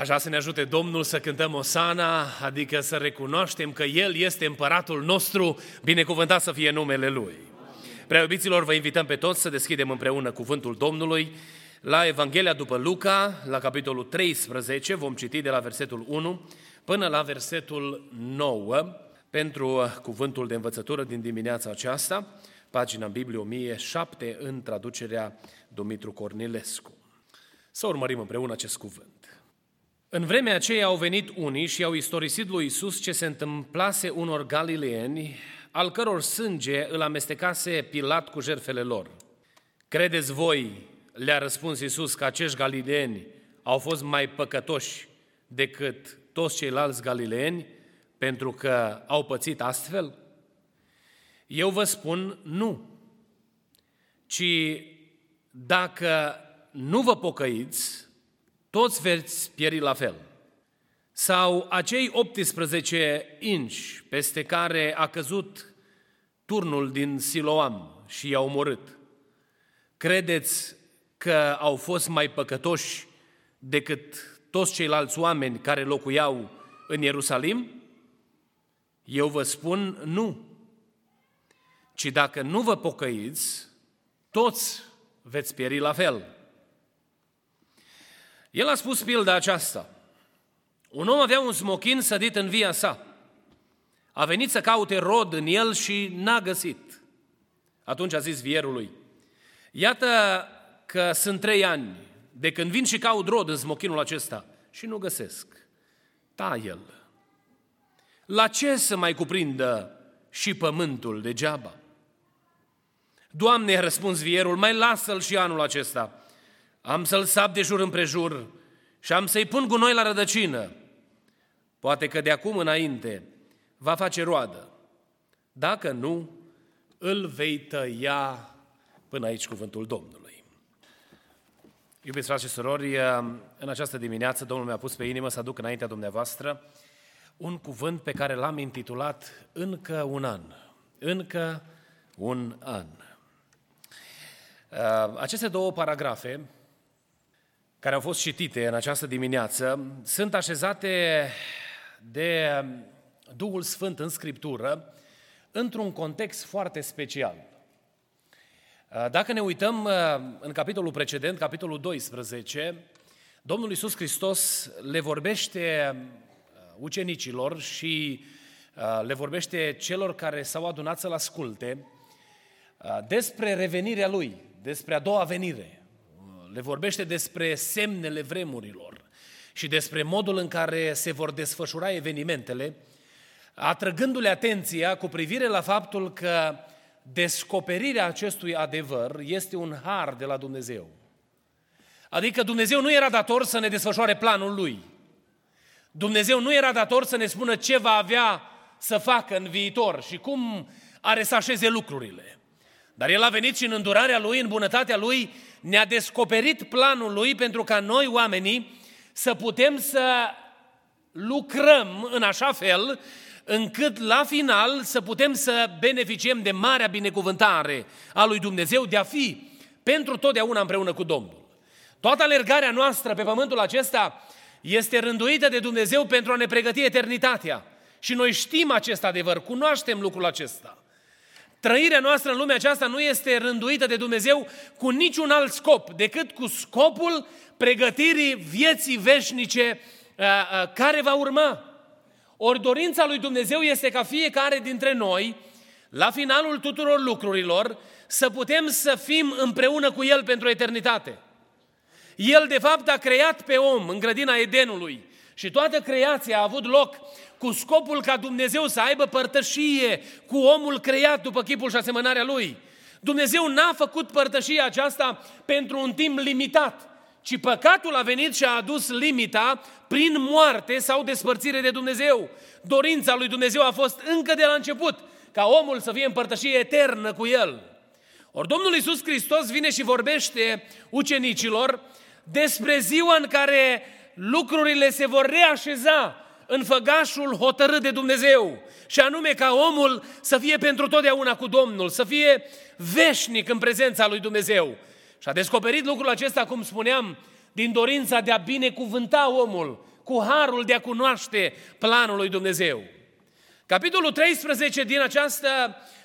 Aș vrea să ne ajute Domnul să cântăm Osana, adică să recunoaștem că El este împăratul nostru, binecuvântat să fie numele Lui. Prea iubiților, vă invităm pe toți să deschidem împreună cuvântul Domnului la Evanghelia după Luca, la capitolul 13, vom citi de la versetul 1 până la versetul 9 pentru cuvântul de învățătură din dimineața aceasta, pagina Biblie 1007 în traducerea Dumitru Cornilescu. Să urmărim împreună acest cuvânt. În vremea aceea au venit unii și au istorisit lui Isus ce se întâmplase unor galileeni, al căror sânge îl amestecase Pilat cu jerfele lor. Credeți voi, le-a răspuns Isus, că acești galileeni au fost mai păcătoși decât toți ceilalți galileeni pentru că au pățit astfel? Eu vă spun nu, ci dacă nu vă pocăiți, toți veți pieri la fel. Sau acei 18 inci peste care a căzut turnul din Siloam și i-a omorât. Credeți că au fost mai păcătoși decât toți ceilalți oameni care locuiau în Ierusalim? Eu vă spun nu. Ci dacă nu vă pocăiți, toți veți pieri la fel. El a spus pilda aceasta. Un om avea un smochin sădit în via sa. A venit să caute rod în el și n-a găsit. Atunci a zis vierului, iată că sunt trei ani de când vin și caut rod în smochinul acesta și nu găsesc. Ta el. La ce să mai cuprindă și pământul degeaba? Doamne, a răspuns vierul, mai lasă-l și anul acesta, am să-l sap de jur împrejur și am să-i pun gunoi la rădăcină. Poate că de acum înainte va face roadă. Dacă nu, îl vei tăia până aici cuvântul Domnului. Iubiți frate și surori, în această dimineață Domnul mi-a pus pe inimă să aduc înaintea dumneavoastră un cuvânt pe care l-am intitulat Încă un an. Încă un an. Aceste două paragrafe care au fost citite în această dimineață sunt așezate de Duhul Sfânt în Scriptură într-un context foarte special. Dacă ne uităm în capitolul precedent, capitolul 12, Domnul Iisus Hristos le vorbește ucenicilor și le vorbește celor care s-au adunat să-L asculte despre revenirea Lui, despre a doua venire, le vorbește despre semnele vremurilor și despre modul în care se vor desfășura evenimentele, atrăgându-le atenția cu privire la faptul că descoperirea acestui adevăr este un har de la Dumnezeu. Adică Dumnezeu nu era dator să ne desfășoare planul Lui. Dumnezeu nu era dator să ne spună ce va avea să facă în viitor și cum are să așeze lucrurile. Dar El a venit și în îndurarea Lui, în bunătatea Lui, ne-a descoperit planul Lui pentru ca noi, oamenii, să putem să lucrăm în așa fel încât la final să putem să beneficiem de marea binecuvântare a lui Dumnezeu de a fi pentru totdeauna împreună cu Domnul. Toată alergarea noastră pe pământul acesta este rânduită de Dumnezeu pentru a ne pregăti eternitatea. Și noi știm acest adevăr, cunoaștem lucrul acesta. Trăirea noastră în lumea aceasta nu este rânduită de Dumnezeu cu niciun alt scop decât cu scopul pregătirii vieții veșnice uh, uh, care va urma. Ori dorința lui Dumnezeu este ca fiecare dintre noi, la finalul tuturor lucrurilor, să putem să fim împreună cu El pentru eternitate. El, de fapt, a creat pe om în grădina Edenului și toată creația a avut loc cu scopul ca Dumnezeu să aibă părtășie cu omul creat după chipul și asemănarea lui. Dumnezeu n-a făcut părtășia aceasta pentru un timp limitat, ci păcatul a venit și a adus limita prin moarte sau despărțire de Dumnezeu. Dorința lui Dumnezeu a fost încă de la început ca omul să fie împărtășie eternă cu el. Ori Domnul Iisus Hristos vine și vorbește ucenicilor despre ziua în care lucrurile se vor reașeza în făgașul hotărât de Dumnezeu. Și anume ca omul să fie pentru totdeauna cu Domnul, să fie veșnic în prezența lui Dumnezeu. Și a descoperit lucrul acesta, cum spuneam, din dorința de a binecuvânta omul, cu harul de a cunoaște planul lui Dumnezeu. Capitolul 13 din această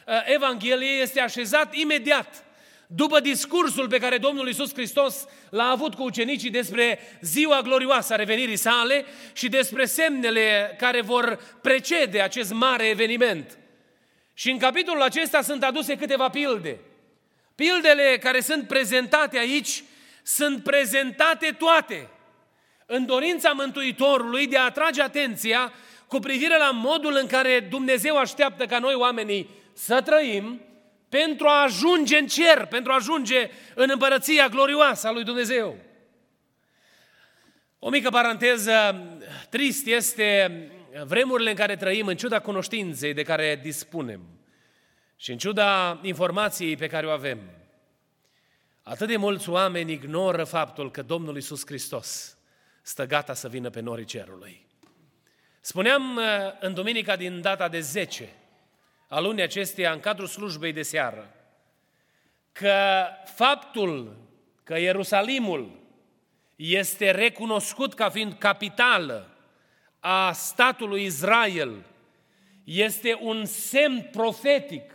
uh, Evanghelie este așezat imediat după discursul pe care Domnul Iisus Hristos l-a avut cu ucenicii despre ziua glorioasă a revenirii sale și despre semnele care vor precede acest mare eveniment. Și în capitolul acesta sunt aduse câteva pilde. Pildele care sunt prezentate aici sunt prezentate toate în dorința Mântuitorului de a atrage atenția cu privire la modul în care Dumnezeu așteaptă ca noi oamenii să trăim pentru a ajunge în cer, pentru a ajunge în împărăția glorioasă a lui Dumnezeu. O mică paranteză, trist este vremurile în care trăim, în ciuda cunoștinței de care dispunem și în ciuda informației pe care o avem. Atât de mulți oameni ignoră faptul că Domnul Isus Hristos stă gata să vină pe norii cerului. Spuneam uh, în duminica din data de 10 a lunii acesteia, în cadrul slujbei de seară, că faptul că Ierusalimul este recunoscut ca fiind capitală a statului Israel este un semn profetic,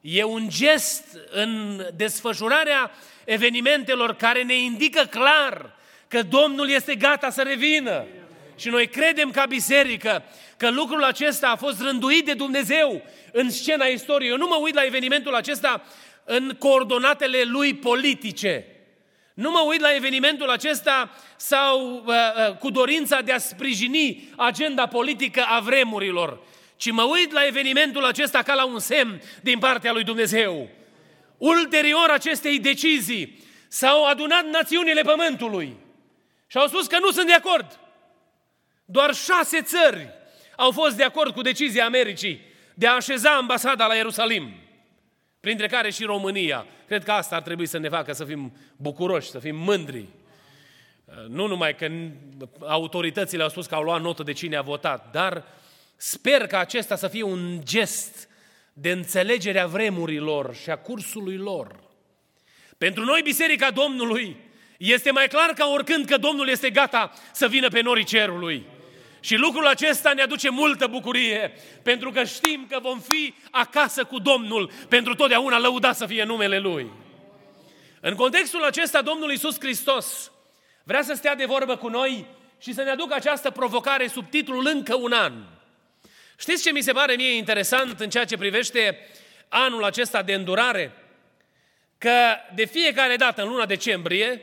e un gest în desfășurarea evenimentelor care ne indică clar că Domnul este gata să revină. Și noi credem ca biserică că lucrul acesta a fost rânduit de Dumnezeu în scena istoriei. Eu nu mă uit la evenimentul acesta în coordonatele lui politice. Nu mă uit la evenimentul acesta sau uh, uh, cu dorința de a sprijini agenda politică a vremurilor, ci mă uit la evenimentul acesta ca la un semn din partea lui Dumnezeu. Ulterior acestei decizii s-au adunat națiunile pământului și au spus că nu sunt de acord. Doar șase țări au fost de acord cu decizia Americii de a așeza ambasada la Ierusalim, printre care și România. Cred că asta ar trebui să ne facă să fim bucuroși, să fim mândri. Nu numai că autoritățile au spus că au luat notă de cine a votat, dar sper că acesta să fie un gest de înțelegere a vremurilor și a cursului lor. Pentru noi, Biserica Domnului, este mai clar ca oricând că Domnul este gata să vină pe norii cerului. Și lucrul acesta ne aduce multă bucurie, pentru că știm că vom fi acasă cu Domnul pentru totdeauna lăudat să fie numele Lui. În contextul acesta, Domnul Iisus Hristos vrea să stea de vorbă cu noi și să ne aducă această provocare sub titlul Încă un an. Știți ce mi se pare mie interesant în ceea ce privește anul acesta de îndurare? Că de fiecare dată în luna decembrie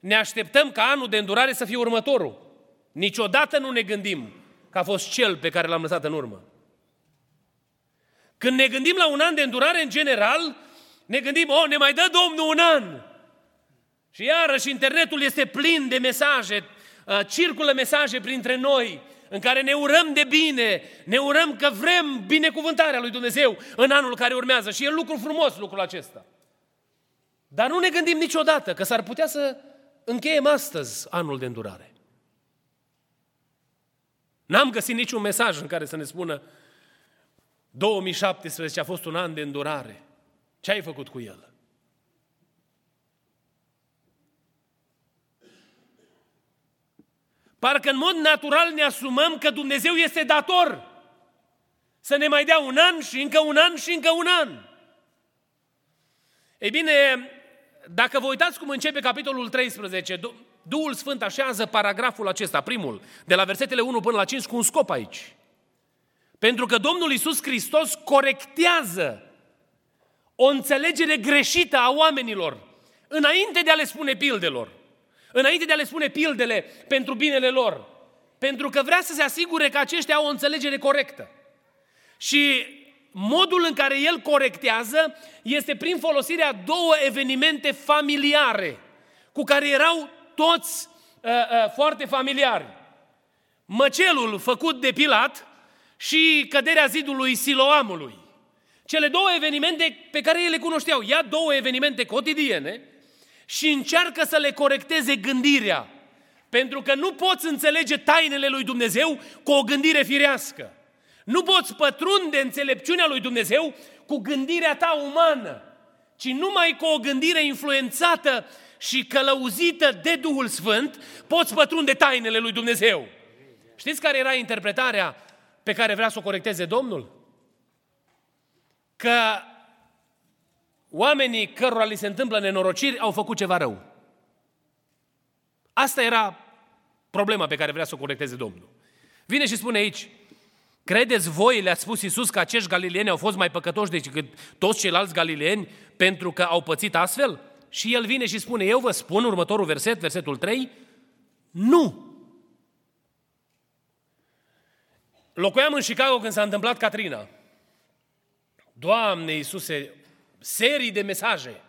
ne așteptăm ca anul de îndurare să fie următorul. Niciodată nu ne gândim că a fost cel pe care l-am lăsat în urmă. Când ne gândim la un an de îndurare în general, ne gândim, oh, ne mai dă Domnul un an. Și iarăși internetul este plin de mesaje, uh, circulă mesaje printre noi în care ne urăm de bine, ne urăm că vrem binecuvântarea lui Dumnezeu în anul care urmează. Și e lucru frumos lucrul acesta. Dar nu ne gândim niciodată că s-ar putea să încheiem astăzi anul de îndurare. N-am găsit niciun mesaj în care să ne spună 2017 a fost un an de îndurare. Ce ai făcut cu el? Parcă în mod natural ne asumăm că Dumnezeu este dator să ne mai dea un an și încă un an și încă un an. Ei bine, dacă vă uitați cum începe capitolul 13, Duhul Sfânt așează paragraful acesta, primul, de la versetele 1 până la 5, cu un scop aici. Pentru că Domnul Iisus Hristos corectează o înțelegere greșită a oamenilor înainte de a le spune pildelor. Înainte de a le spune pildele pentru binele lor. Pentru că vrea să se asigure că aceștia au o înțelegere corectă. Și modul în care el corectează este prin folosirea două evenimente familiare cu care erau toți uh, uh, foarte familiari. Măcelul făcut de Pilat și căderea zidului Siloamului. Cele două evenimente pe care ei le cunoșteau. Ia două evenimente cotidiene și încearcă să le corecteze gândirea. Pentru că nu poți înțelege tainele lui Dumnezeu cu o gândire firească. Nu poți pătrunde înțelepciunea lui Dumnezeu cu gândirea ta umană, ci numai cu o gândire influențată și călăuzită de Duhul Sfânt poți pătrunde tainele lui Dumnezeu. Știți care era interpretarea pe care vrea să o corecteze Domnul? Că oamenii cărora li se întâmplă nenorociri au făcut ceva rău. Asta era problema pe care vrea să o corecteze Domnul. Vine și spune aici, credeți voi, le-a spus Iisus, că acești galileeni au fost mai păcătoși decât toți ceilalți galileeni pentru că au pățit astfel? Și el vine și spune, eu vă spun următorul verset, versetul 3, nu. Locuiam în Chicago când s-a întâmplat Katrina. Doamne Iisuse, serii de mesaje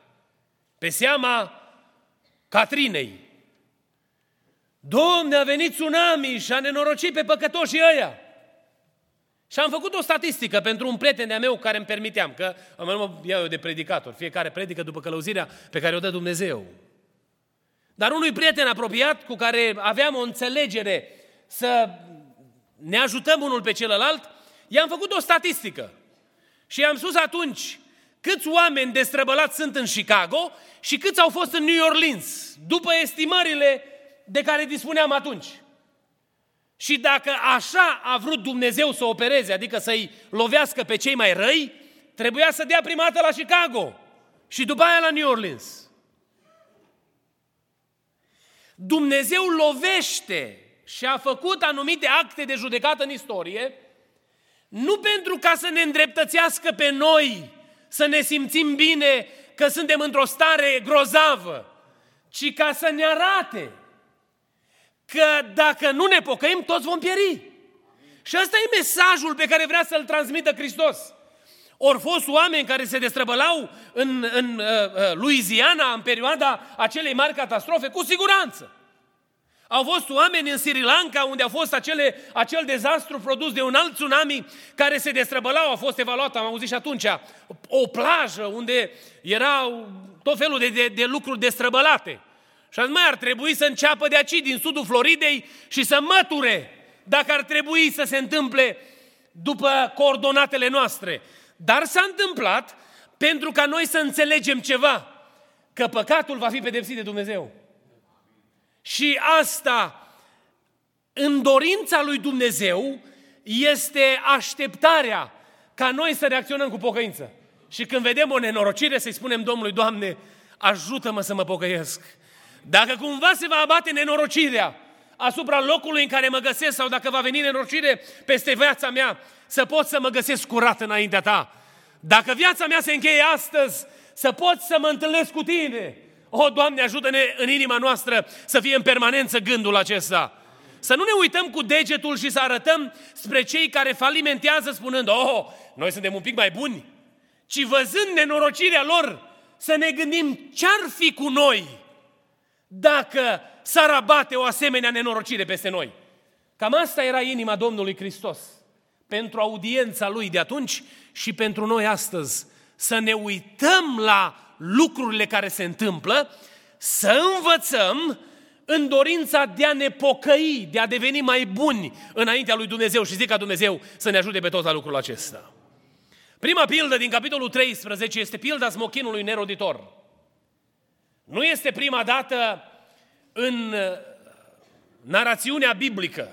pe seama Catrinei. Domne, a venit tsunami și a nenorocit pe păcătoșii ăia. Și am făcut o statistică pentru un prieten de-a meu care îmi permiteam, că mă iau eu de predicator, fiecare predică după călăuzirea pe care o dă Dumnezeu. Dar unui prieten apropiat cu care aveam o înțelegere să ne ajutăm unul pe celălalt, i-am făcut o statistică. Și i-am spus atunci câți oameni destrăbălați sunt în Chicago și câți au fost în New Orleans, după estimările de care dispuneam atunci. Și dacă așa a vrut Dumnezeu să opereze, adică să-i lovească pe cei mai răi, trebuia să dea prima dată la Chicago și după aia la New Orleans. Dumnezeu lovește și a făcut anumite acte de judecată în istorie, nu pentru ca să ne îndreptățească pe noi, să ne simțim bine că suntem într-o stare grozavă, ci ca să ne arate că dacă nu ne pocăim, toți vom pieri. Și ăsta e mesajul pe care vrea să-l transmită Hristos. Ori fost oameni care se destrăbălau în, în uh, uh, Louisiana în perioada acelei mari catastrofe? Cu siguranță. Au fost oameni în Sri Lanka unde a fost acele, acel dezastru produs de un alt tsunami care se destrăbălau, a fost evaluat, am auzit și atunci, o plajă unde erau tot felul de, de, de lucruri destrăbălate. Și mai ar trebui să înceapă de aici, din sudul Floridei, și să măture dacă ar trebui să se întâmple după coordonatele noastre. Dar s-a întâmplat pentru ca noi să înțelegem ceva, că păcatul va fi pedepsit de Dumnezeu. Și asta, în dorința lui Dumnezeu, este așteptarea ca noi să reacționăm cu pocăință. Și când vedem o nenorocire, să-i spunem Domnului, Doamne, ajută-mă să mă pocăiesc. Dacă cumva se va abate nenorocirea asupra locului în care mă găsesc sau dacă va veni nenorocire peste viața mea, să pot să mă găsesc curat înaintea ta. Dacă viața mea se încheie astăzi, să pot să mă întâlnesc cu tine. O, Doamne, ajută-ne în inima noastră să fie în permanență gândul acesta. Să nu ne uităm cu degetul și să arătăm spre cei care falimentează spunând, oh, noi suntem un pic mai buni, ci văzând nenorocirea lor, să ne gândim ce-ar fi cu noi dacă s-ar abate o asemenea nenorocire peste noi. Cam asta era inima Domnului Hristos. Pentru audiența Lui de atunci și pentru noi astăzi. Să ne uităm la lucrurile care se întâmplă, să învățăm în dorința de a ne pocăi, de a deveni mai buni înaintea lui Dumnezeu și zic ca Dumnezeu să ne ajute pe toți la lucrul acesta. Prima pildă din capitolul 13 este pilda smochinului neroditor. Nu este prima dată în uh, narațiunea biblică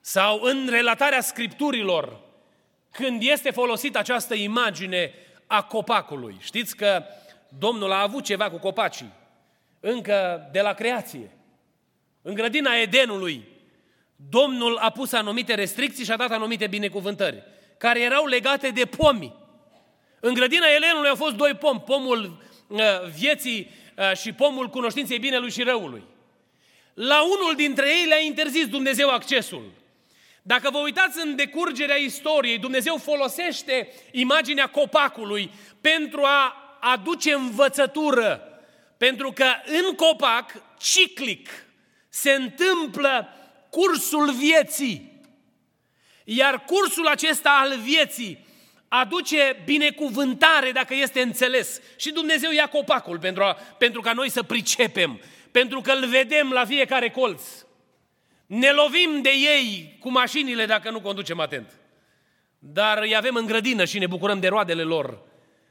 sau în relatarea scripturilor când este folosită această imagine a copacului. Știți că Domnul a avut ceva cu copacii, încă de la creație. În grădina Edenului, Domnul a pus anumite restricții și a dat anumite binecuvântări, care erau legate de pomi. În grădina Edenului au fost doi pomi, pomul uh, vieții uh, și pomul cunoștinței binelui și răului. La unul dintre ei le-a interzis Dumnezeu accesul. Dacă vă uitați în decurgerea istoriei, Dumnezeu folosește imaginea copacului pentru a aduce învățătură. Pentru că în copac, ciclic, se întâmplă cursul vieții. Iar cursul acesta al vieții aduce binecuvântare dacă este înțeles. Și Dumnezeu ia copacul pentru, a, pentru ca noi să pricepem, pentru că îl vedem la fiecare colț. Ne lovim de ei cu mașinile dacă nu conducem atent. Dar îi avem în grădină și ne bucurăm de roadele lor.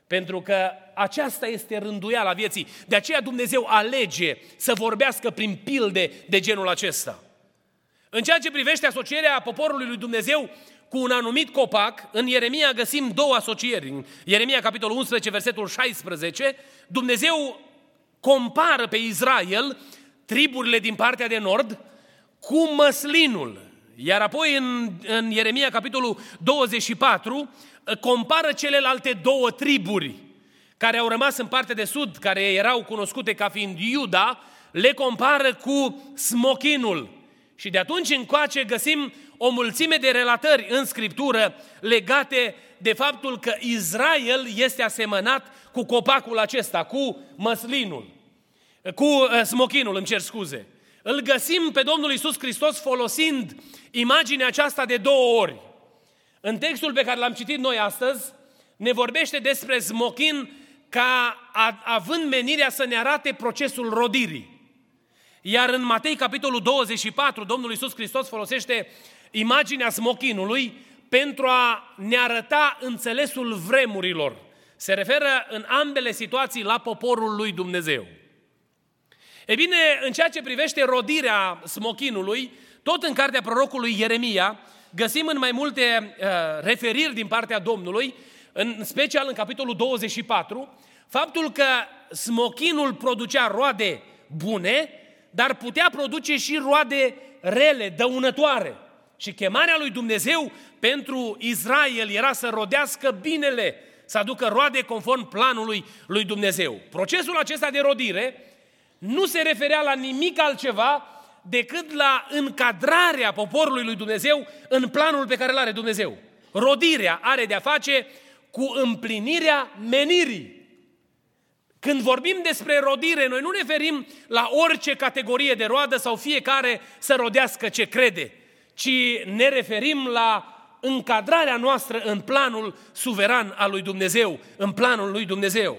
Pentru că aceasta este rânduiala vieții. De aceea Dumnezeu alege să vorbească prin pilde de genul acesta. În ceea ce privește asocierea poporului lui Dumnezeu cu un anumit copac, în Ieremia găsim două asocieri. În Ieremia, capitolul 11, versetul 16, Dumnezeu compară pe Israel, triburile din partea de nord, cu măslinul. Iar apoi în, în Ieremia, capitolul 24, compară celelalte două triburi care au rămas în partea de sud, care erau cunoscute ca fiind Iuda, le compară cu smochinul. Și de atunci încoace găsim o mulțime de relatări în Scriptură legate de faptul că Israel este asemănat cu copacul acesta, cu măslinul, cu uh, smochinul, îmi cer scuze. Îl găsim pe Domnul Isus Hristos folosind imaginea aceasta de două ori. În textul pe care l-am citit noi astăzi, ne vorbește despre smochin ca având menirea să ne arate procesul rodirii. Iar în Matei, capitolul 24, Domnul Iisus Hristos folosește imaginea smochinului pentru a ne arăta înțelesul vremurilor. Se referă în ambele situații la poporul lui Dumnezeu. E bine, în ceea ce privește rodirea smochinului, tot în cartea prorocului Ieremia, găsim în mai multe uh, referiri din partea Domnului, în special în capitolul 24, faptul că smochinul producea roade bune, dar putea produce și roade rele, dăunătoare. Și chemarea lui Dumnezeu pentru Israel era să rodească binele, să aducă roade conform planului lui Dumnezeu. Procesul acesta de rodire nu se referea la nimic altceva decât la încadrarea poporului lui Dumnezeu în planul pe care îl are Dumnezeu. Rodirea are de-a face cu împlinirea menirii. Când vorbim despre rodire, noi nu ne referim la orice categorie de roadă sau fiecare să rodească ce crede, ci ne referim la încadrarea noastră în planul suveran al lui Dumnezeu, în planul lui Dumnezeu.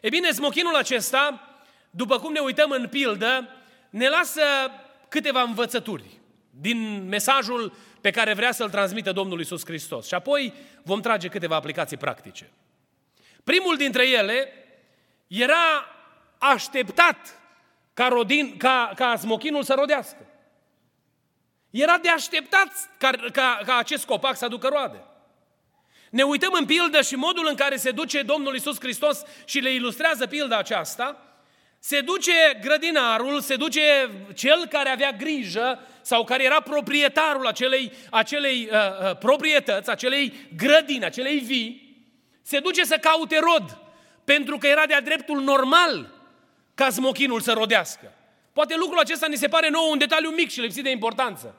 E bine, smochinul acesta, după cum ne uităm în pildă, ne lasă câteva învățături din mesajul pe care vrea să-l transmită Domnul Isus Hristos. Și apoi vom trage câteva aplicații practice. Primul dintre ele era așteptat ca, rodin, ca, ca smochinul să rodească. Era de așteptat ca, ca, ca acest copac să aducă roade. Ne uităm în pildă și modul în care se duce Domnul Isus Hristos și le ilustrează pilda aceasta. Se duce grădinarul, se duce cel care avea grijă sau care era proprietarul acelei, acelei uh, uh, proprietăți, acelei grădini, acelei vii, se duce să caute rod, pentru că era de-a dreptul normal ca smochinul să rodească. Poate lucrul acesta ni se pare nou un detaliu mic și lipsit de importanță.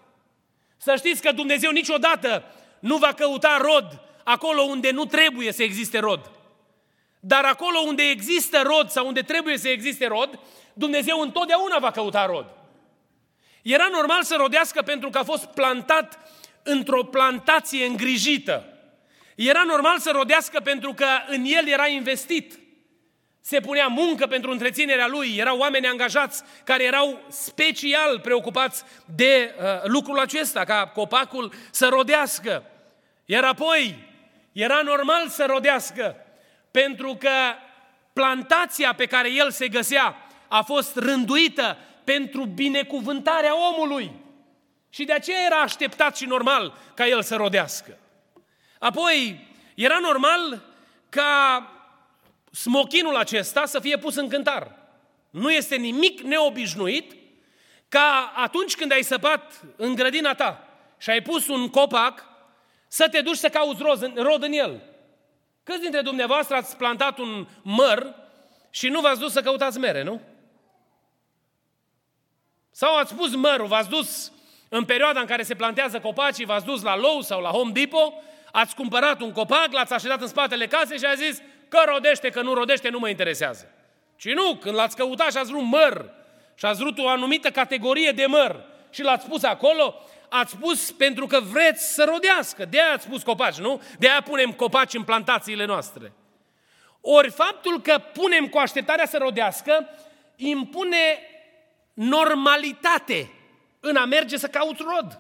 Să știți că Dumnezeu niciodată nu va căuta rod acolo unde nu trebuie să existe rod. Dar acolo unde există rod sau unde trebuie să existe rod, Dumnezeu întotdeauna va căuta rod. Era normal să rodească pentru că a fost plantat într-o plantație îngrijită. Era normal să rodească pentru că în el era investit. Se punea muncă pentru întreținerea lui, erau oameni angajați care erau special preocupați de uh, lucrul acesta, ca copacul să rodească. Iar apoi era normal să rodească pentru că plantația pe care el se găsea a fost rânduită pentru binecuvântarea omului. Și de aceea era așteptat și normal ca el să rodească. Apoi, era normal ca smochinul acesta să fie pus în cântar. Nu este nimic neobișnuit ca atunci când ai săpat în grădina ta și ai pus un copac, să te duci să cauți rod, rod în el. Câți dintre dumneavoastră ați plantat un măr și nu v-ați dus să căutați mere, nu? Sau ați pus mărul, v-ați dus în perioada în care se plantează copacii, v-ați dus la Lowe's sau la Home Depot, ați cumpărat un copac, l-ați așezat în spatele casei și a zis că rodește, că nu rodește, nu mă interesează. Ci nu, când l-ați căutat și ați vrut măr și ați vrut o anumită categorie de măr și l-ați pus acolo, ați pus pentru că vreți să rodească. De aia ați pus copaci, nu? De aia punem copaci în plantațiile noastre. Ori faptul că punem cu așteptarea să rodească, impune normalitate în a merge să caut rod.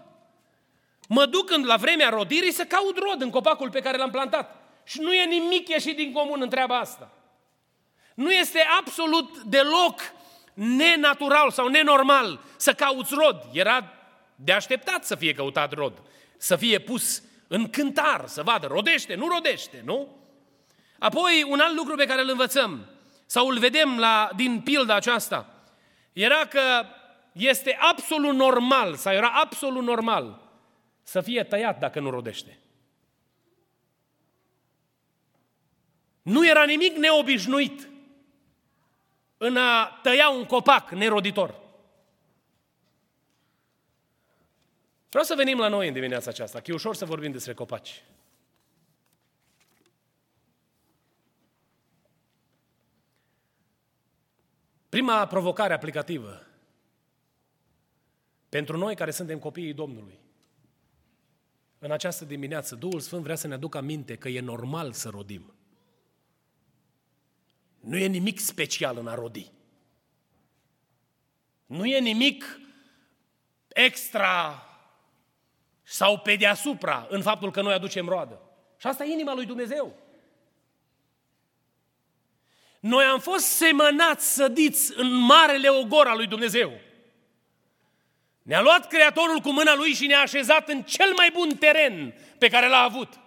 Mă duc în, la vremea rodirii să caut rod în copacul pe care l-am plantat. Și nu e nimic ieșit din comun în treaba asta. Nu este absolut deloc nenatural sau nenormal să cauți rod. Era de așteptat să fie căutat rod, să fie pus în cântar, să vadă, rodește, nu rodește, nu? Apoi, un alt lucru pe care îl învățăm, sau îl vedem la, din pilda aceasta, era că este absolut normal, sau era absolut normal, să fie tăiat dacă nu rodește. Nu era nimic neobișnuit în a tăia un copac neroditor. Vreau să venim la noi în dimineața aceasta, că e ușor să vorbim despre copaci. Prima provocare aplicativă pentru noi care suntem copiii Domnului. În această dimineață, Duhul Sfânt vrea să ne aducă aminte că e normal să rodim. Nu e nimic special în a rodi. Nu e nimic extra sau pe deasupra în faptul că noi aducem roadă. Și asta e inima lui Dumnezeu. Noi am fost semănați, sădiți în marele ogor al lui Dumnezeu. Ne-a luat Creatorul cu mâna Lui și ne-a așezat în cel mai bun teren pe care l-a avut.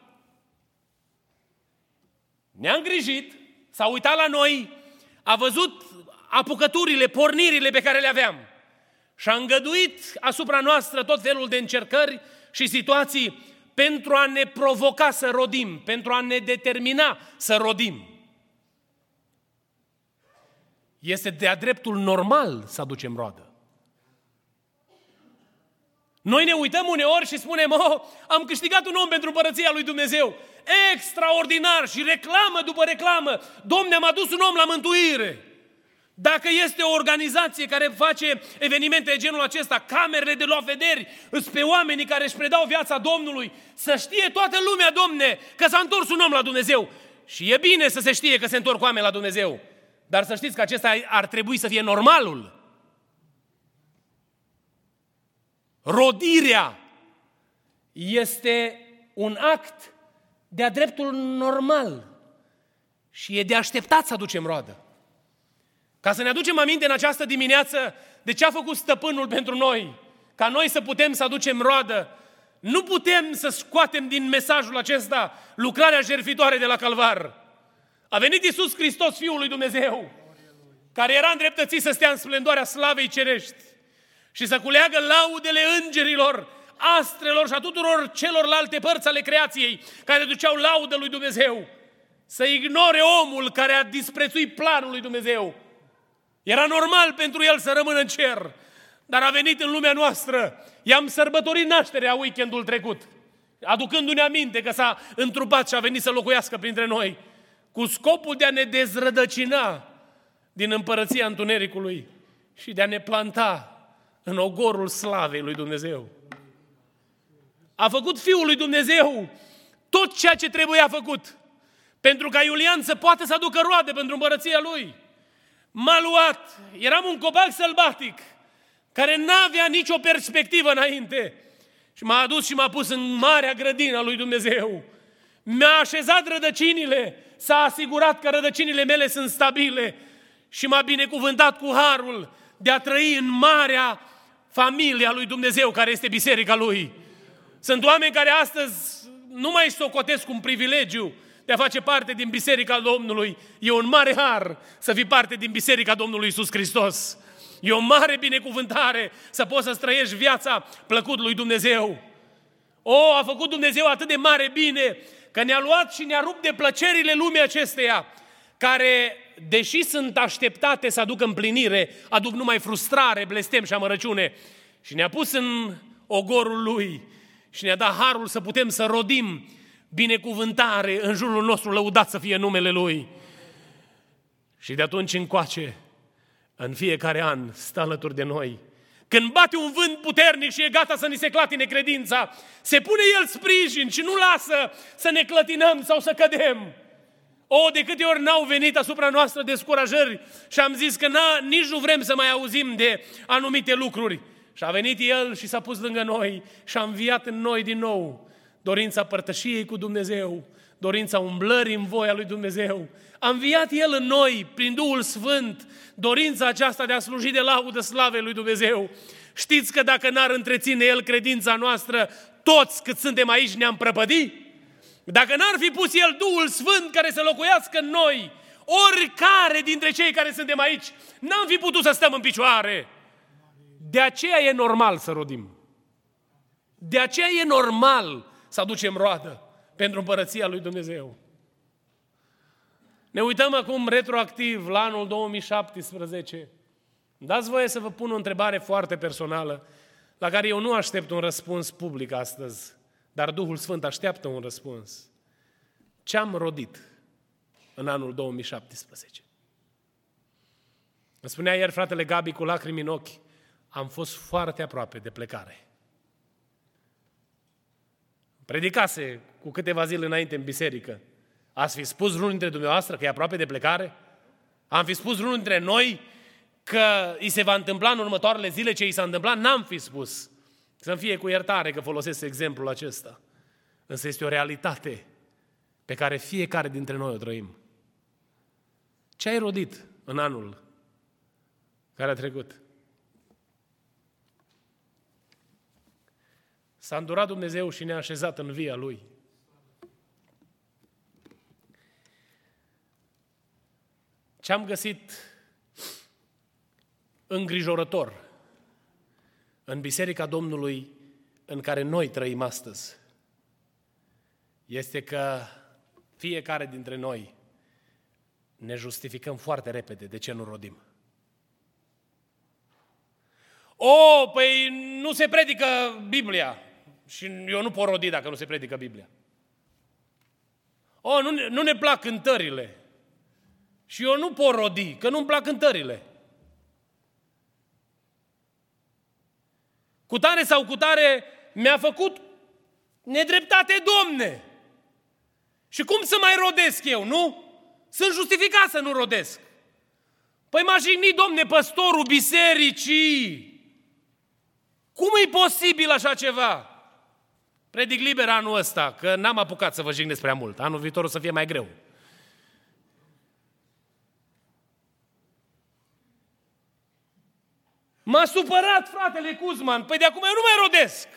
Ne-a îngrijit, s-a uitat la noi, a văzut apucăturile, pornirile pe care le aveam și a îngăduit asupra noastră tot felul de încercări și situații pentru a ne provoca să rodim, pentru a ne determina să rodim. Este de-a dreptul normal să aducem roadă. Noi ne uităm uneori și spunem, oh, am câștigat un om pentru părăția lui Dumnezeu. Extraordinar și reclamă după reclamă. Domne, am adus un om la mântuire. Dacă este o organizație care face evenimente de genul acesta, camerele de luat vederi, îți pe oamenii care își predau viața Domnului, să știe toată lumea, Domne, că s-a întors un om la Dumnezeu. Și e bine să se știe că se întorc oameni la Dumnezeu. Dar să știți că acesta ar trebui să fie normalul. Rodirea este un act de-a dreptul normal și e de așteptat să aducem roadă. Ca să ne aducem aminte în această dimineață de ce a făcut stăpânul pentru noi, ca noi să putem să aducem roadă, nu putem să scoatem din mesajul acesta lucrarea jertfitoare de la Calvar. A venit Iisus Hristos, Fiul lui Dumnezeu, care era îndreptățit să stea în splendoarea slavei cerești și să culeagă laudele îngerilor, astrelor și a tuturor celorlalte părți ale creației care duceau laudă lui Dumnezeu. Să ignore omul care a disprețuit planul lui Dumnezeu. Era normal pentru el să rămână în cer, dar a venit în lumea noastră. I-am sărbătorit nașterea weekendul trecut, aducându-ne aminte că s-a întrupat și a venit să locuiască printre noi, cu scopul de a ne dezrădăcina din împărăția întunericului și de a ne planta în ogorul slavei lui Dumnezeu. A făcut Fiul lui Dumnezeu tot ceea ce trebuia făcut pentru ca Iulian să poată să aducă roade pentru împărăția lui. M-a luat, eram un copac sălbatic care n-avea nicio perspectivă înainte și m-a adus și m-a pus în marea grădină a lui Dumnezeu. Mi-a așezat rădăcinile, s-a asigurat că rădăcinile mele sunt stabile și m-a binecuvântat cu harul de a trăi în marea familia lui Dumnezeu, care este biserica lui. Sunt oameni care astăzi nu mai socotesc un privilegiu de a face parte din biserica Domnului. E un mare har să fii parte din biserica Domnului Isus Hristos. E o mare binecuvântare să poți să străiești viața plăcut lui Dumnezeu. O, a făcut Dumnezeu atât de mare bine că ne-a luat și ne-a rupt de plăcerile lumii acesteia, care deși sunt așteptate să aducă împlinire, aduc numai frustrare, blestem și amărăciune. Și ne-a pus în ogorul Lui și ne-a dat harul să putem să rodim binecuvântare în jurul nostru, lăudat să fie numele Lui. Și de atunci încoace, în fiecare an stă alături de noi. Când bate un vânt puternic și e gata să ni se clatine credința, se pune El sprijin și nu lasă să ne clătinăm sau să cădem. O, de câte ori n-au venit asupra noastră descurajări și am zis că nici nu vrem să mai auzim de anumite lucruri. Și a venit El și s-a pus lângă noi și a înviat în noi din nou dorința părtășiei cu Dumnezeu, dorința umblării în voia lui Dumnezeu. A înviat El în noi, prin Duhul Sfânt, dorința aceasta de a sluji de laudă slavei lui Dumnezeu. Știți că dacă n-ar întreține El credința noastră, toți cât suntem aici ne-am prăpădit? Dacă n-ar fi pus El Duhul Sfânt care să locuiască în noi, oricare dintre cei care suntem aici, n-am fi putut să stăm în picioare. De aceea e normal să rodim. De aceea e normal să aducem roadă pentru împărăția lui Dumnezeu. Ne uităm acum retroactiv la anul 2017. Dați voie să vă pun o întrebare foarte personală, la care eu nu aștept un răspuns public astăzi, dar Duhul Sfânt așteaptă un răspuns. Ce am rodit în anul 2017? Îmi spunea ieri fratele Gabi cu lacrimi în ochi, am fost foarte aproape de plecare. Predicase cu câteva zile înainte în biserică. Ați fi spus unul dintre dumneavoastră că e aproape de plecare? Am fi spus unul dintre noi că îi se va întâmpla în următoarele zile ce îi s-a întâmplat? N-am fi spus. Să-mi fie cu iertare că folosesc exemplul acesta. Însă este o realitate pe care fiecare dintre noi o trăim. Ce ai rodit în anul care a trecut? S-a îndurat Dumnezeu și ne-a așezat în via Lui. Ce am găsit îngrijorător în Biserica Domnului în care noi trăim astăzi este că fiecare dintre noi ne justificăm foarte repede de ce nu rodim. O, păi nu se predică Biblia. Și eu nu pot rodi dacă nu se predică Biblia. O, nu, ne, nu ne plac cântările. Și eu nu pot rodi, că nu-mi plac cântările. Cu tare sau cu tare mi-a făcut nedreptate, Domne. Și cum să mai rodesc eu, nu? Sunt justificat să nu rodesc. Păi m-a jignit, domne, păstorul bisericii. Cum e posibil așa ceva? Predic liber anul ăsta, că n-am apucat să vă jignesc prea mult. Anul viitor o să fie mai greu. M-a supărat fratele Cuzman. Păi de acum eu nu mai rodesc.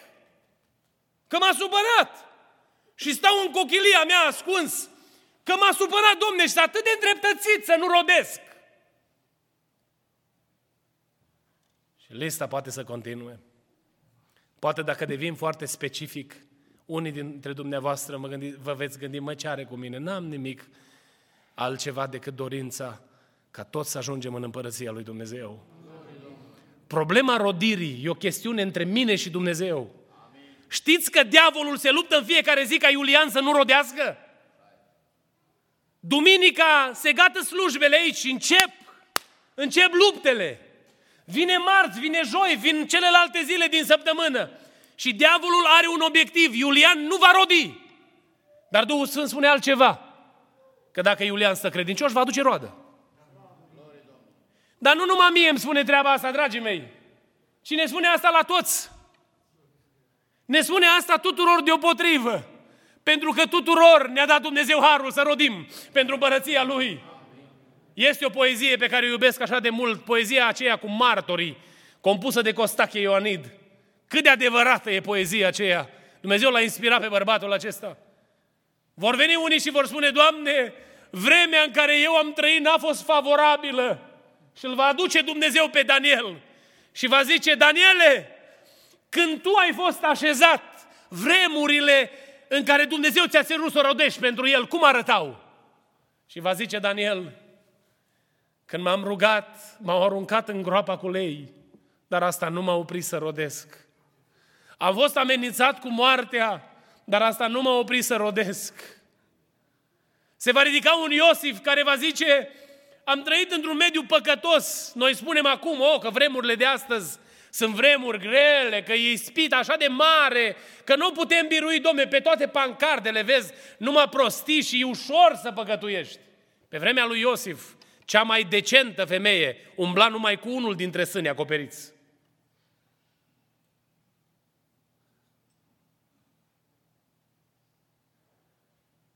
Că m-a supărat. Și stau în cochilia mea ascuns. Că m-a supărat, domne, și atât de îndreptățit să nu rodesc. Și lista poate să continue. Poate dacă devin foarte specific, unii dintre dumneavoastră mă gândi, vă veți gândi, mă, ce are cu mine? N-am nimic altceva decât dorința ca toți să ajungem în împărăția lui Dumnezeu. Problema rodirii e o chestiune între mine și Dumnezeu. Știți că diavolul se luptă în fiecare zi ca Iulian să nu rodească? Duminica se gata slujbele aici și încep, încep luptele. Vine marți, vine joi, vin celelalte zile din săptămână. Și diavolul are un obiectiv. Iulian nu va rodi. Dar Duhul Sfânt spune altceva. Că dacă Iulian stă credincios, va aduce roadă. Dar nu numai mie îmi spune treaba asta, dragii mei. Și ne spune asta la toți. Ne spune asta tuturor deopotrivă. Pentru că tuturor ne-a dat Dumnezeu harul să rodim pentru împărăția Lui. Este o poezie pe care o iubesc așa de mult, poezia aceea cu martorii, compusă de Costache Ioanid. Cât de adevărată e poezia aceea. Dumnezeu l-a inspirat pe bărbatul acesta. Vor veni unii și vor spune, Doamne, vremea în care eu am trăit n-a fost favorabilă. Și îl va aduce Dumnezeu pe Daniel. Și va zice, Daniele, când tu ai fost așezat, vremurile în care Dumnezeu ți-a cerut să rodești pentru el, cum arătau? Și va zice Daniel, când m-am rugat, m-au aruncat în groapa cu lei, dar asta nu m-a oprit să rodesc. Am fost amenințat cu moartea, dar asta nu m-a oprit să rodesc. Se va ridica un Iosif care va zice, am trăit într-un mediu păcătos. Noi spunem acum, oh, că vremurile de astăzi sunt vremuri grele, că e ispit așa de mare, că nu putem birui, domne, pe toate pancardele, vezi, numai prostii și e ușor să păcătuiești. Pe vremea lui Iosif, cea mai decentă femeie umbla numai cu unul dintre sâni acoperiți.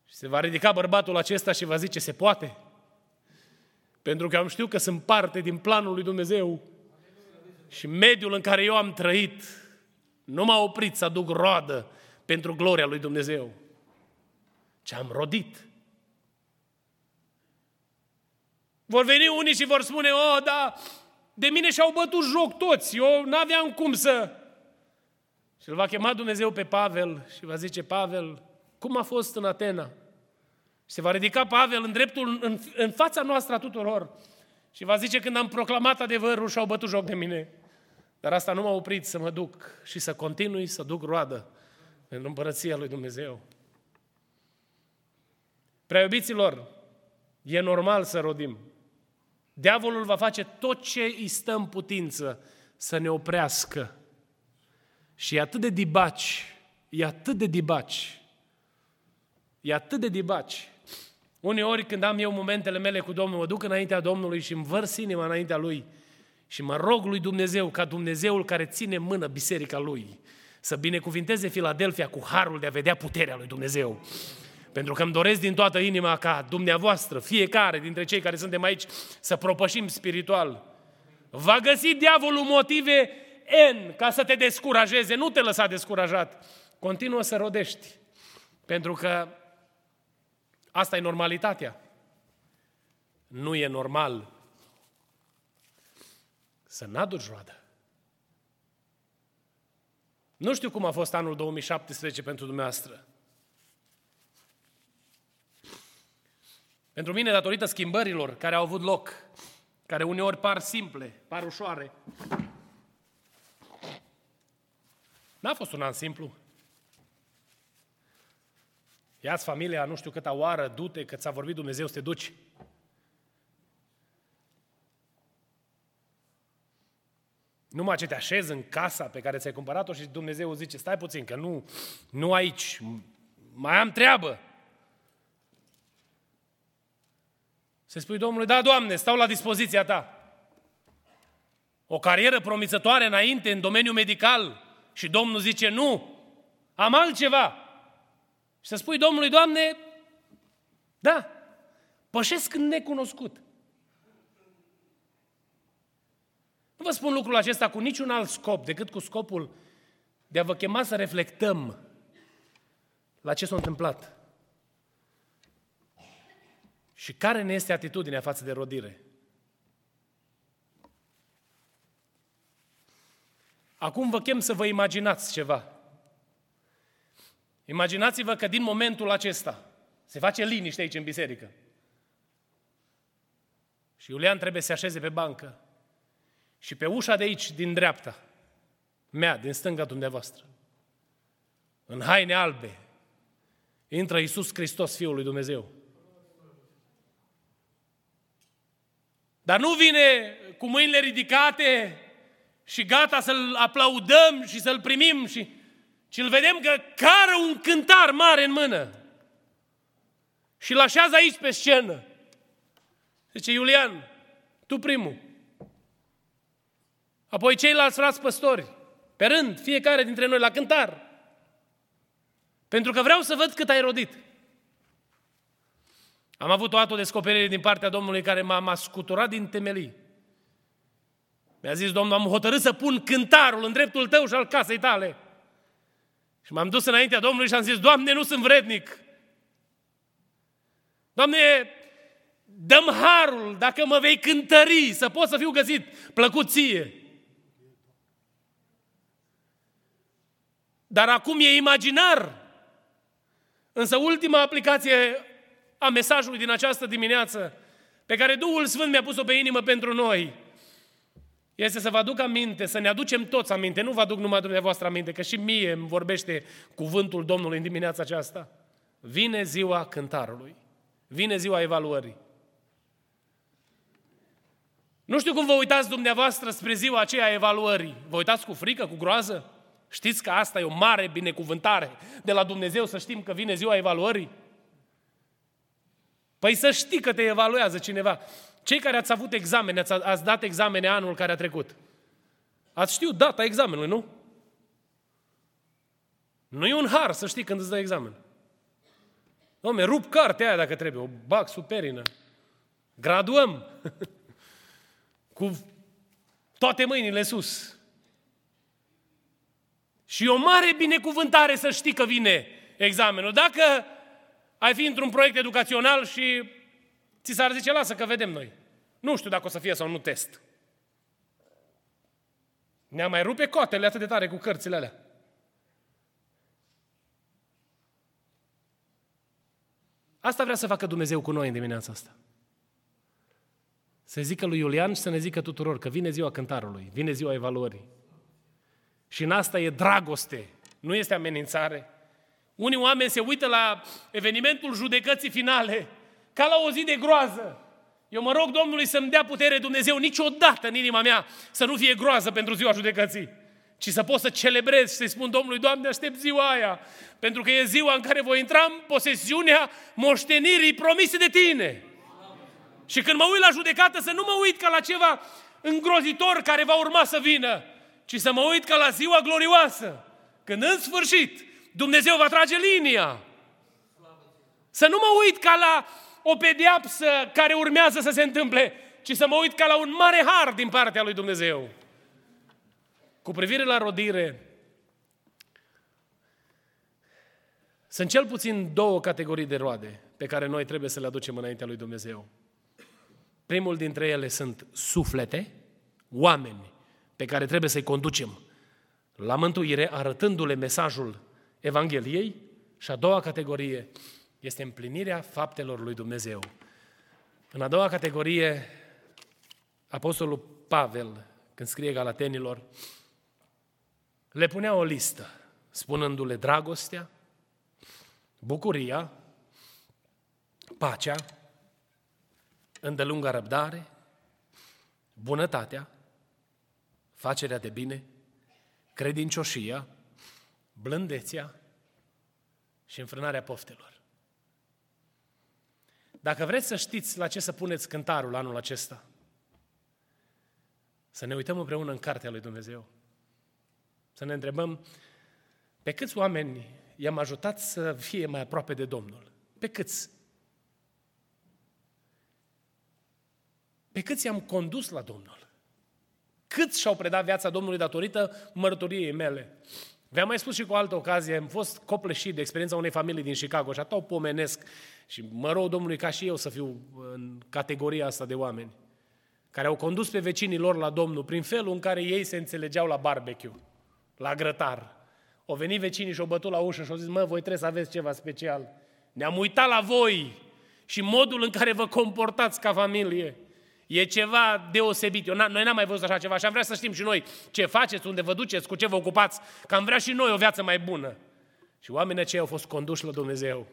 Și se va ridica bărbatul acesta și va zice, se poate. Pentru că am știut că sunt parte din planul lui Dumnezeu. Și mediul în care eu am trăit nu m-a oprit să aduc roadă pentru gloria lui Dumnezeu. Ce am rodit. Vor veni unii și vor spune, oh, da, de mine și-au bătut joc toți, eu n-aveam cum să... Și îl va chema Dumnezeu pe Pavel și va zice, Pavel, cum a fost în Atena? Și se va ridica Pavel în dreptul, în, în fața noastră a tuturor și va zice, când am proclamat adevărul și-au bătut joc de mine. Dar asta nu m-a oprit să mă duc și să continui să duc roadă în împărăția lui Dumnezeu. Prea iubiților, e normal să rodim. Diavolul va face tot ce îi stă în putință să ne oprească. Și e atât de dibaci, e atât de dibaci, e atât de dibaci. Uneori când am eu momentele mele cu Domnul, mă duc înaintea Domnului și îmi vărs inima înaintea Lui și mă rog lui Dumnezeu ca Dumnezeul care ține mână biserica Lui să binecuvinteze Filadelfia cu harul de a vedea puterea lui Dumnezeu. Pentru că îmi doresc din toată inima ca dumneavoastră, fiecare dintre cei care suntem aici, să propășim spiritual. Va găsi diavolul motive N ca să te descurajeze, nu te lăsa descurajat. Continuă să rodești. Pentru că asta e normalitatea. Nu e normal să n-aduci roadă. Nu știu cum a fost anul 2017 pentru dumneavoastră. Pentru mine, datorită schimbărilor care au avut loc, care uneori par simple, par ușoare, n-a fost un an simplu. Ia-ți familia nu știu câta oară, du-te, că ți-a vorbit Dumnezeu să te duci. Numai ce te așezi în casa pe care ți-ai cumpărat-o și Dumnezeu zice, stai puțin, că nu, nu aici, mai am treabă. Să spui Domnului, da, Doamne, stau la dispoziția Ta. O carieră promițătoare înainte în domeniul medical și Domnul zice, nu, am altceva. Și să spui Domnului, Doamne, da, pășesc în necunoscut. Nu vă spun lucrul acesta cu niciun alt scop decât cu scopul de a vă chema să reflectăm la ce s-a întâmplat. Și care ne este atitudinea față de rodire? Acum vă chem să vă imaginați ceva. Imaginați-vă că din momentul acesta se face liniște aici în biserică. Și Iulian trebuie să se așeze pe bancă. Și pe ușa de aici, din dreapta, mea, din stânga dumneavoastră, în haine albe, intră Iisus Hristos, Fiul lui Dumnezeu. Dar nu vine cu mâinile ridicate și gata să-l aplaudăm și să-l primim, și, ci îl vedem că cară un cântar mare în mână. Și îl așează aici pe scenă. Zice, Iulian, tu primul. Apoi ceilalți frați păstori, pe rând, fiecare dintre noi la cântar. Pentru că vreau să văd cât ai rodit. Am avut o altă descoperire din partea Domnului care m-a, scuturat din temelii. Mi-a zis, Domnul, am hotărât să pun cântarul în dreptul tău și al casei tale. Și m-am dus înaintea Domnului și am zis, Doamne, nu sunt vrednic. Doamne, dăm harul dacă mă vei cântări, să pot să fiu găsit plăcut ție. Dar acum e imaginar. Însă ultima aplicație a mesajului din această dimineață, pe care Duhul Sfânt mi-a pus-o pe inimă pentru noi, este să vă aduc aminte, să ne aducem toți aminte, nu vă aduc numai dumneavoastră aminte, că și mie îmi vorbește cuvântul Domnului în dimineața aceasta. Vine ziua cântarului, vine ziua evaluării. Nu știu cum vă uitați dumneavoastră spre ziua aceea a evaluării. Vă uitați cu frică, cu groază? Știți că asta e o mare binecuvântare de la Dumnezeu să știm că vine ziua evaluării? Păi să știi că te evaluează cineva. Cei care ați avut examene, ați, ați dat examene anul care a trecut. Ați știut data examenului, nu? Nu e un har să știi când îți dă examen. Dom'le, rup cartea aia dacă trebuie, o bag superină. Graduăm. Cu toate mâinile sus. Și e o mare binecuvântare să știi că vine examenul. Dacă ai fi într-un proiect educațional și ți s-ar zice, lasă că vedem noi. Nu știu dacă o să fie sau nu test. Ne-a mai rupe cotele atât de tare cu cărțile alea. Asta vrea să facă Dumnezeu cu noi în dimineața asta. Să zică lui Iulian și să ne zică tuturor că vine ziua cântarului, vine ziua evaluării. Și în asta e dragoste, nu este amenințare. Unii oameni se uită la evenimentul judecății finale ca la o zi de groază. Eu mă rog Domnului să-mi dea putere Dumnezeu niciodată în inima mea să nu fie groază pentru ziua judecății, ci să pot să celebrez și să-i spun Domnului, Doamne, aștept ziua aia, pentru că e ziua în care voi intra în posesiunea moștenirii promise de Tine. Și când mă uit la judecată să nu mă uit ca la ceva îngrozitor care va urma să vină, ci să mă uit ca la ziua glorioasă, când în sfârșit Dumnezeu va trage linia. Să nu mă uit ca la o pedeapsă care urmează să se întâmple, ci să mă uit ca la un mare har din partea lui Dumnezeu. Cu privire la rodire, sunt cel puțin două categorii de roade pe care noi trebuie să le aducem înaintea lui Dumnezeu. Primul dintre ele sunt suflete, oameni pe care trebuie să-i conducem la mântuire, arătându-le mesajul Evangheliei. Și a doua categorie este împlinirea faptelor lui Dumnezeu. În a doua categorie, Apostolul Pavel, când scrie Galatenilor, le punea o listă, spunându-le dragostea, bucuria, pacea, îndelunga răbdare, bunătatea, facerea de bine, credincioșia, blândețea și înfrânarea poftelor. Dacă vreți să știți la ce să puneți cântarul anul acesta, să ne uităm împreună în cartea lui Dumnezeu. Să ne întrebăm pe câți oameni i-am ajutat să fie mai aproape de Domnul? Pe câți? Pe câți i-am condus la Domnul? Câți și-au predat viața Domnului datorită mărturiei mele? V-am mai spus și cu o altă ocazie, am fost copleșit de experiența unei familii din Chicago și atât pomenesc și mă rog Domnului ca și eu să fiu în categoria asta de oameni care au condus pe vecinii lor la Domnul prin felul în care ei se înțelegeau la barbecue, la grătar. Au venit vecinii și au bătut la ușă și au zis, mă, voi trebuie să aveți ceva special. Ne-am uitat la voi și modul în care vă comportați ca familie. E ceva deosebit. Eu noi n-am mai văzut așa ceva și am vrea să știm și noi ce faceți, unde vă duceți, cu ce vă ocupați, că am vrea și noi o viață mai bună. Și oamenii aceia au fost conduși la Dumnezeu.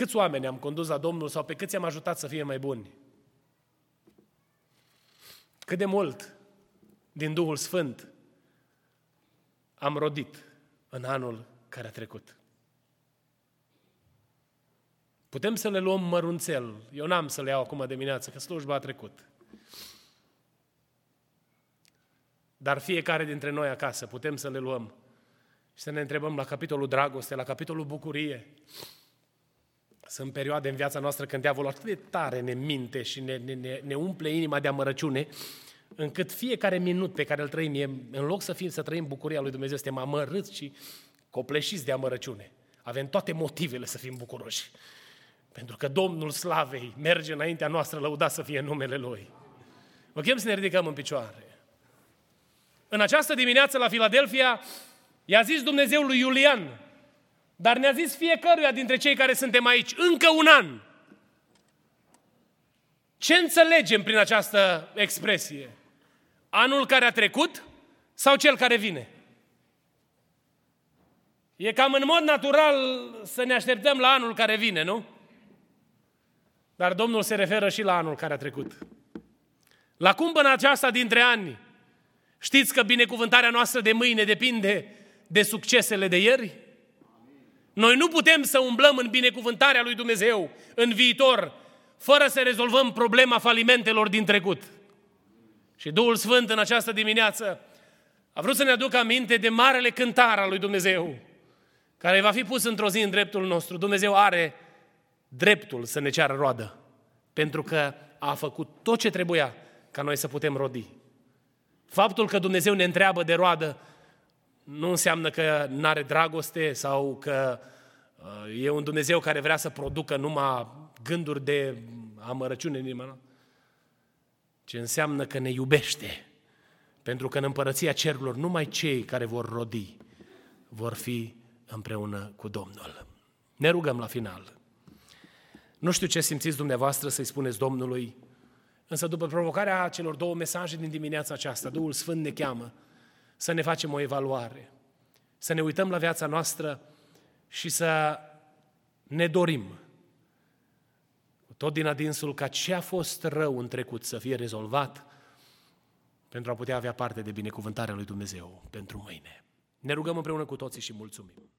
Câți oameni am condus la Domnul sau pe câți am ajutat să fie mai buni? Cât de mult din Duhul Sfânt am rodit în anul care a trecut? Putem să le luăm mărunțel. Eu n-am să le iau acum dimineață, că slujba a trecut. Dar fiecare dintre noi acasă putem să le luăm și să ne întrebăm la capitolul dragoste, la capitolul bucurie. Sunt perioade în viața noastră când diavolul atât de tare ne minte și ne, ne, ne umple inima de amărăciune, încât fiecare minut pe care îl trăim, e, în loc să fim să trăim bucuria lui Dumnezeu, suntem amărâți și copleșiți de amărăciune. Avem toate motivele să fim bucuroși. Pentru că Domnul Slavei merge înaintea noastră, lăudat să fie numele Lui. Vă chem să ne ridicăm în picioare. În această dimineață la Filadelfia i-a zis Dumnezeu lui Iulian, dar ne-a zis fiecăruia dintre cei care suntem aici, încă un an. Ce înțelegem prin această expresie? Anul care a trecut sau cel care vine? E cam în mod natural să ne așteptăm la anul care vine, nu? Dar Domnul se referă și la anul care a trecut. La cumpăna aceasta dintre ani, știți că binecuvântarea noastră de mâine depinde de succesele de ieri? Noi nu putem să umblăm în binecuvântarea lui Dumnezeu în viitor, fără să rezolvăm problema falimentelor din trecut. Și Duhul Sfânt în această dimineață a vrut să ne aducă aminte de marele cântar al lui Dumnezeu, care va fi pus într-o zi în dreptul nostru. Dumnezeu are dreptul să ne ceară roadă, pentru că a făcut tot ce trebuia ca noi să putem rodi. Faptul că Dumnezeu ne întreabă de roadă nu înseamnă că nu are dragoste sau că uh, e un Dumnezeu care vrea să producă numai gânduri de amărăciune în inima ce înseamnă că ne iubește. Pentru că în împărăția cerurilor numai cei care vor rodi vor fi împreună cu Domnul. Ne rugăm la final. Nu știu ce simțiți dumneavoastră să-i spuneți Domnului, însă după provocarea celor două mesaje din dimineața aceasta, Duhul Sfânt ne cheamă să ne facem o evaluare, să ne uităm la viața noastră și să ne dorim tot din adinsul ca ce a fost rău în trecut să fie rezolvat pentru a putea avea parte de binecuvântarea lui Dumnezeu pentru mâine. Ne rugăm împreună cu toții și mulțumim.